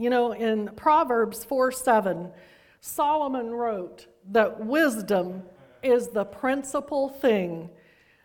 You know, in Proverbs 4 7, Solomon wrote that wisdom is the principal thing.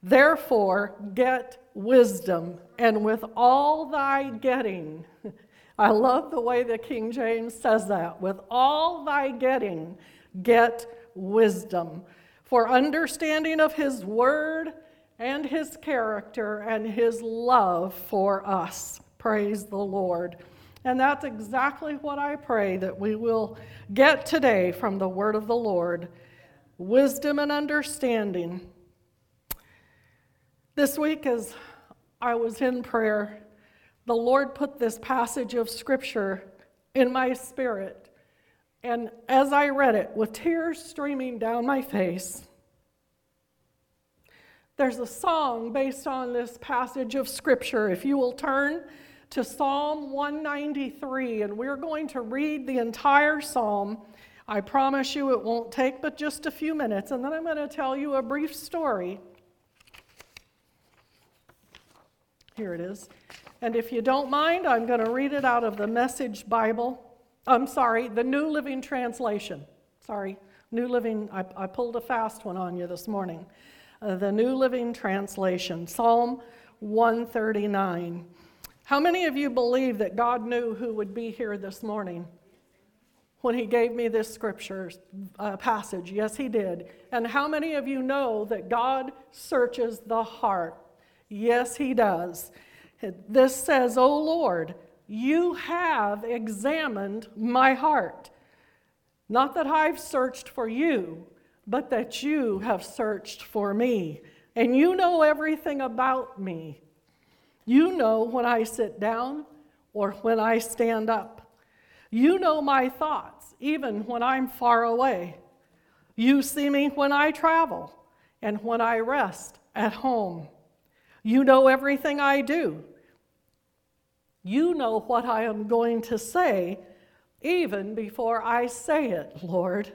Therefore, get wisdom, and with all thy getting, I love the way the King James says that, with all thy getting, get wisdom. For understanding of his word and his character and his love for us. Praise the Lord. And that's exactly what I pray that we will get today from the word of the Lord wisdom and understanding. This week, as I was in prayer, the Lord put this passage of scripture in my spirit. And as I read it, with tears streaming down my face, there's a song based on this passage of scripture. If you will turn to Psalm 193, and we're going to read the entire psalm. I promise you it won't take but just a few minutes, and then I'm going to tell you a brief story. Here it is. And if you don't mind, I'm going to read it out of the Message Bible. I'm sorry, the New Living Translation. Sorry, New Living, I, I pulled a fast one on you this morning. Uh, the New Living Translation, Psalm 139. How many of you believe that God knew who would be here this morning when He gave me this scripture uh, passage? Yes, He did. And how many of you know that God searches the heart? Yes, He does. This says, O Lord, you have examined my heart. Not that I've searched for you, but that you have searched for me. And you know everything about me. You know when I sit down or when I stand up. You know my thoughts, even when I'm far away. You see me when I travel and when I rest at home. You know everything I do. You know what I am going to say even before I say it, Lord.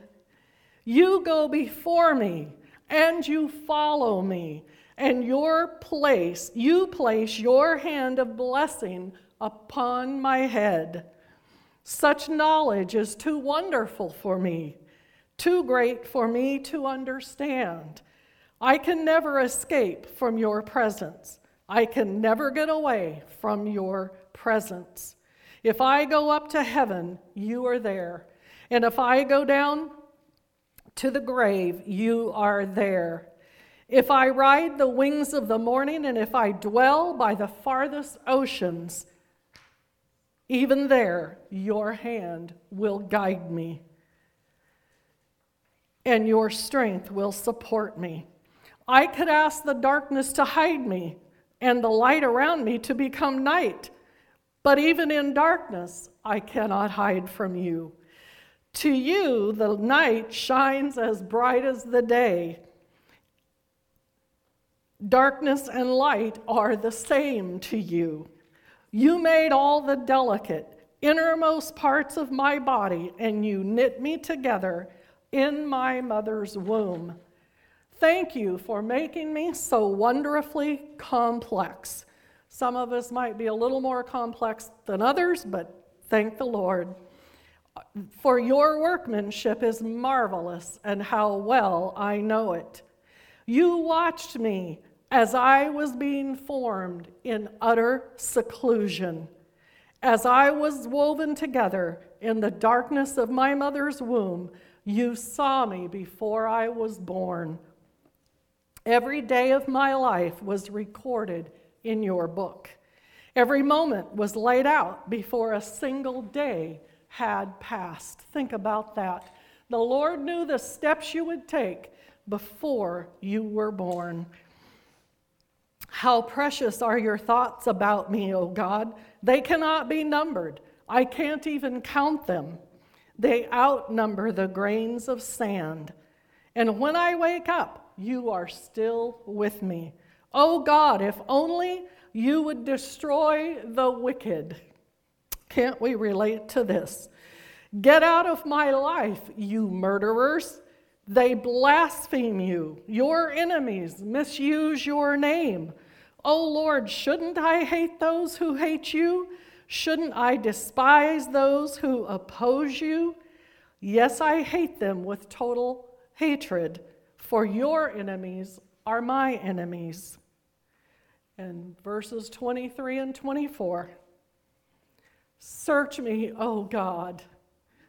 You go before me and you follow me and your place, you place your hand of blessing upon my head. Such knowledge is too wonderful for me, too great for me to understand. I can never escape from your presence. I can never get away from your presence. If I go up to heaven, you are there. And if I go down to the grave, you are there. If I ride the wings of the morning, and if I dwell by the farthest oceans, even there your hand will guide me, and your strength will support me. I could ask the darkness to hide me, and the light around me to become night, but even in darkness, I cannot hide from you. To you, the night shines as bright as the day Darkness and light are the same to you. You made all the delicate, innermost parts of my body, and you knit me together in my mother's womb. Thank you for making me so wonderfully complex. Some of us might be a little more complex than others, but thank the Lord. For your workmanship is marvelous, and how well I know it. You watched me as I was being formed in utter seclusion, as I was woven together in the darkness of my mother's womb, you saw me before I was born. Every day of my life was recorded in your book. Every moment was laid out before a single day had passed. Think about that. The Lord knew the steps you would take before you were born. How precious are your thoughts about me, O God. They cannot be numbered. I can't even count them. They outnumber the grains of sand. And when I wake up, you are still with me. O God, if only you would destroy the wicked. Can't we relate to this? Get out of my life, you murderers. They blaspheme you. Your enemies misuse your name. Oh Lord, shouldn't I hate those who hate you? Shouldn't I despise those who oppose you? Yes, I hate them with total hatred, for your enemies are my enemies. And verses 23 and 24 Search me, O God.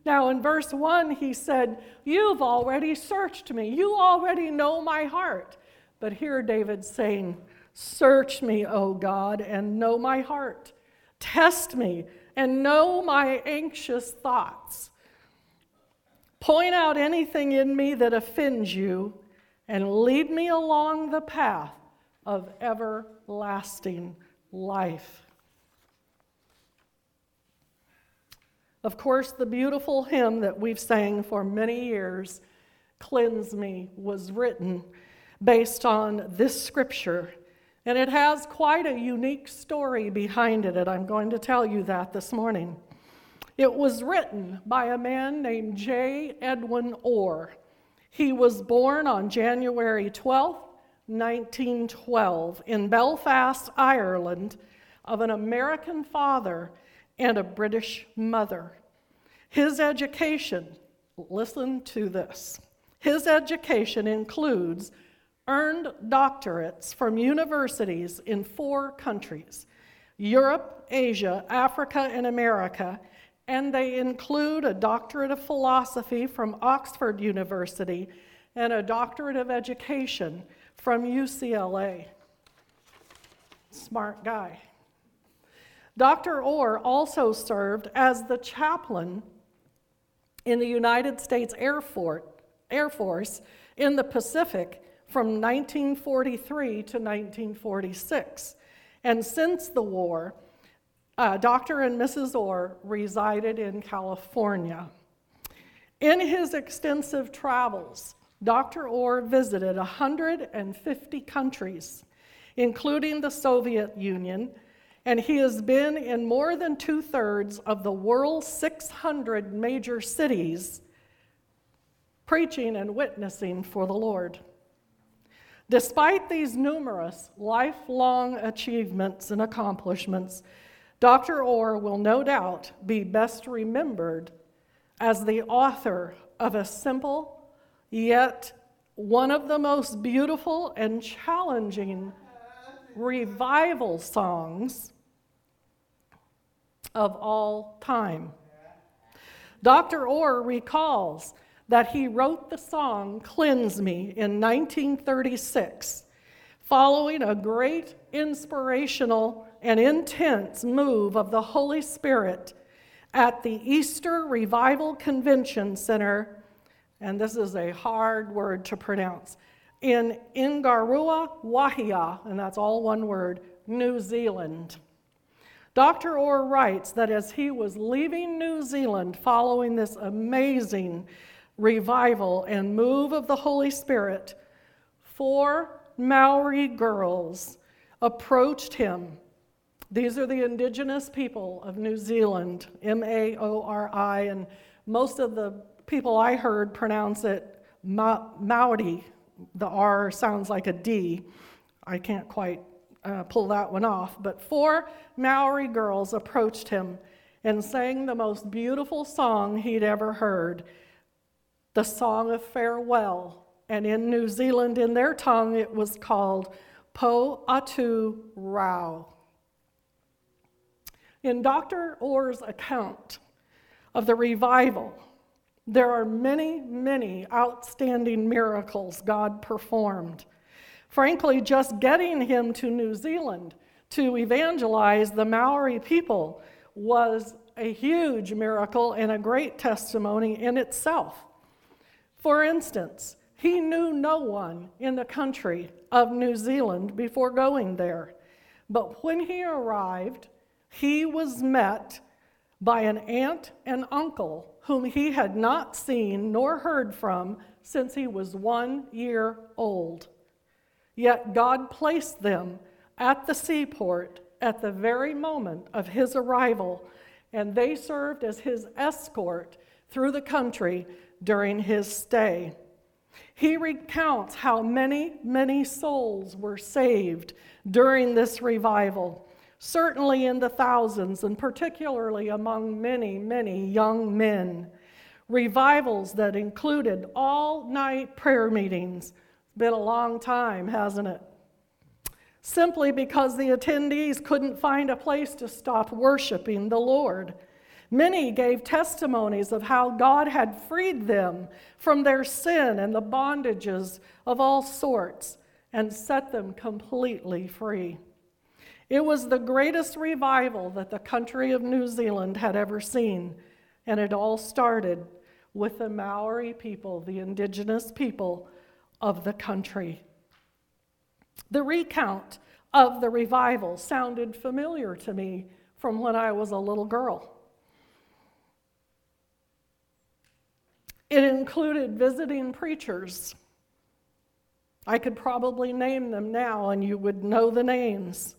Now, in verse 1, he said, You've already searched me. You already know my heart. But here, David's saying, Search me, O God, and know my heart. Test me and know my anxious thoughts. Point out anything in me that offends you and lead me along the path of everlasting life. Of course, the beautiful hymn that we've sang for many years, Cleanse Me, was written based on this scripture and it has quite a unique story behind it, and I'm going to tell you that this morning. It was written by a man named J. Edwin Orr. He was born on January 12, 1912, in Belfast, Ireland, of an American father and a British mother. His education, listen to this, his education includes earned doctorates from universities in four countries Europe, Asia, Africa, and America, and they include a doctorate of philosophy from Oxford University and a doctorate of education from UCLA. Smart guy. Dr. Orr also served as the chaplain in the United States Air Force, in the Pacific from 1943 to 1946. And since the war, uh, Dr. and Mrs. Orr resided in California. In his extensive travels, Dr. Orr visited 150 countries, including the Soviet Union, and he has been in more than two thirds of the world's 600 major cities preaching and witnessing for the Lord. Despite these numerous lifelong achievements and accomplishments, Dr. Orr will no doubt be best remembered as the author of a simple yet one of the most beautiful and challenging revival songs of all time. Dr. Orr recalls that he wrote the song Cleanse Me in 1936, following a great inspirational and intense move of the Holy Spirit at the Easter Revival Convention Center, and this is a hard word to pronounce, in Ingarua, Wahia, and that's all one word, New Zealand. Dr. Orr writes that as he was leaving New Zealand following this amazing revival and move of the Holy Spirit, four Maori girls approached him. These are the indigenous people of New Zealand, M A O R I, and most of the people I heard pronounce it Ma- Maori. The R sounds like a D. I can't quite uh, pull that one off, but four Maori girls approached him and sang the most beautiful song he'd ever heard the song of farewell. And in New Zealand, in their tongue, it was called Po Atu Rau. In Dr. Orr's account of the revival, there are many, many outstanding miracles God performed. Frankly, just getting him to New Zealand to evangelize the Maori people was a huge miracle and a great testimony in itself. For instance, he knew no one in the country of New Zealand before going there. But when he arrived, he was met by an aunt and uncle whom he had not seen nor heard from since he was one year old. Yet God placed them at the seaport at the very moment of his arrival, and they served as his escort through the country during his stay. He recounts how many, many souls were saved during this revival. Certainly in the thousands, and particularly among many, many young men. Revivals that included all night prayer meetings. Been a long time, hasn't it? Simply because the attendees couldn't find a place to stop worshiping the Lord. Many gave testimonies of how God had freed them from their sin and the bondages of all sorts and set them completely free. It was the greatest revival that the country of New Zealand had ever seen, and it all started with the Maori people, the indigenous people of the country. The recount of the revival sounded familiar to me from when I was a little girl. It included visiting preachers. I could probably name them now, and you would know the names.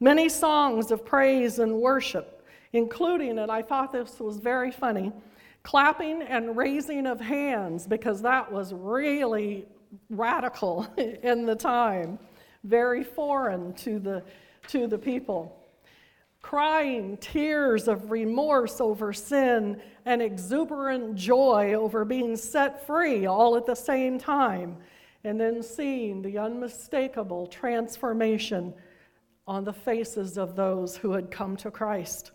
Many songs of praise and worship, including, and I thought this was very funny, clapping and raising of hands, because that was really radical in the time, very foreign to the, to the people. Crying tears of remorse over sin and exuberant joy over being set free all at the same time, and then seeing the unmistakable transformation on the faces of those who had come to Christ.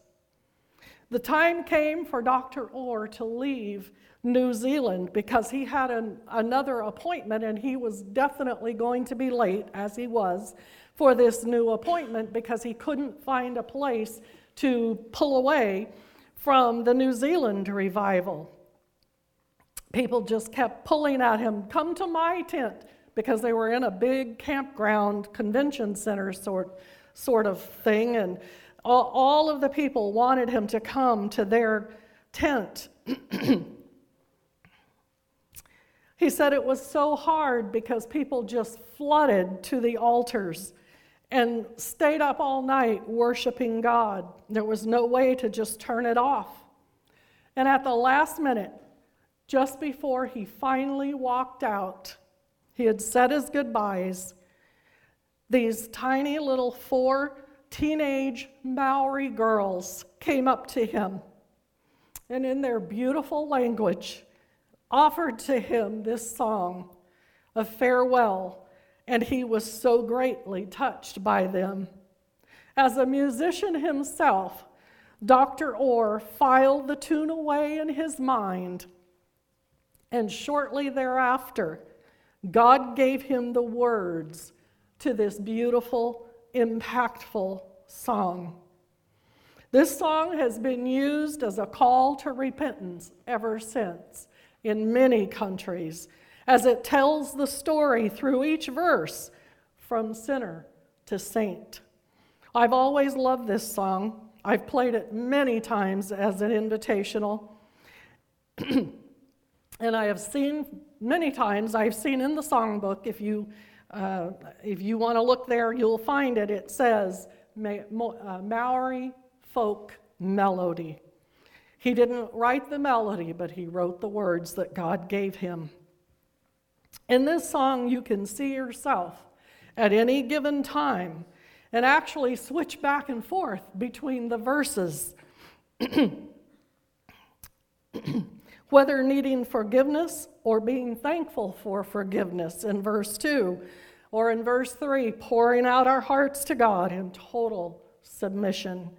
The time came for Dr. Orr to leave New Zealand because he had an, another appointment and he was definitely going to be late, as he was, for this new appointment because he couldn't find a place to pull away from the New Zealand revival. People just kept pulling at him, come to my tent, because they were in a big campground convention center sort sort of thing. And all, all of the people wanted him to come to their tent. he said it was so hard because people just flooded to the altars and stayed up all night worshiping God. There was no way to just turn it off. And at the last minute, just before he finally walked out, he had said his goodbyes these tiny little four teenage Maori girls came up to him and, in their beautiful language, offered to him this song of farewell, and he was so greatly touched by them. As a musician himself, Dr. Orr filed the tune away in his mind, and shortly thereafter, God gave him the words to this beautiful, impactful song. This song has been used as a call to repentance ever since in many countries, as it tells the story through each verse from sinner to saint. I've always loved this song. I've played it many times as an invitational. and I have seen many times, I've seen in the songbook, if you uh, if you want to look there, you'll find it. It says uh, Maori folk melody. He didn't write the melody, but he wrote the words that God gave him. In this song, you can see yourself at any given time and actually switch back and forth between the verses. Whether needing forgiveness or being thankful for forgiveness in verse 2, or in verse 3, pouring out our hearts to God in total submission.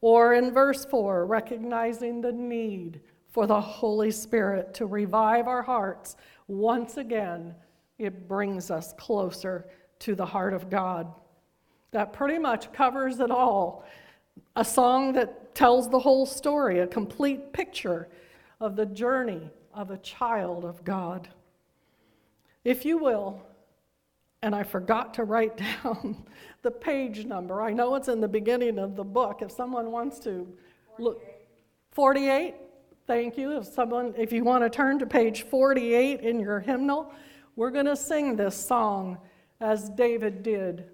Or in verse 4, recognizing the need for the Holy Spirit to revive our hearts once again, it brings us closer to the heart of God. That pretty much covers it all. A song that tells the whole story, a complete picture of the journey of a child of God. If you will, and I forgot to write down the page number. I know it's in the beginning of the book. If someone wants to 48. look, 48. Thank you. If someone, if you want to turn to page 48 in your hymnal, we're going to sing this song as David did.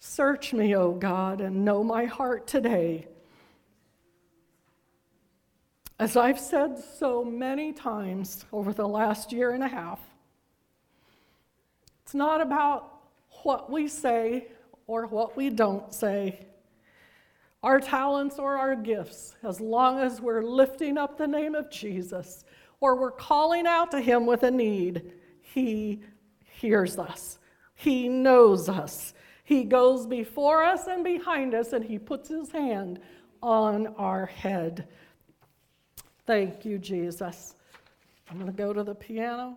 Search me, O God, and know my heart today. As I've said so many times over the last year and a half, it's not about what we say or what we don't say, our talents or our gifts, as long as we're lifting up the name of Jesus or we're calling out to Him with a need, He hears us. He knows us. He goes before us and behind us, and He puts His hand on our head. Thank you, Jesus. I'm going to go to the piano.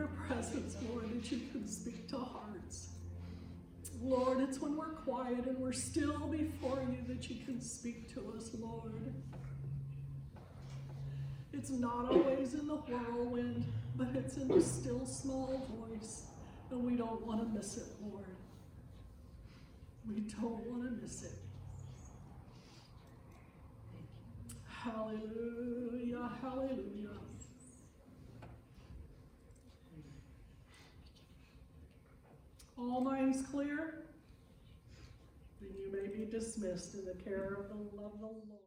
your presence, Lord, that you can speak to hearts. Lord, it's when we're quiet and we're still before you that you can speak to us, Lord. It's not always in the whirlwind, but it's in the still small voice, and we don't want to miss it, Lord. We don't want to miss it. Hallelujah, hallelujah. All minds clear? Then you may be dismissed in the care of the love of the Lord.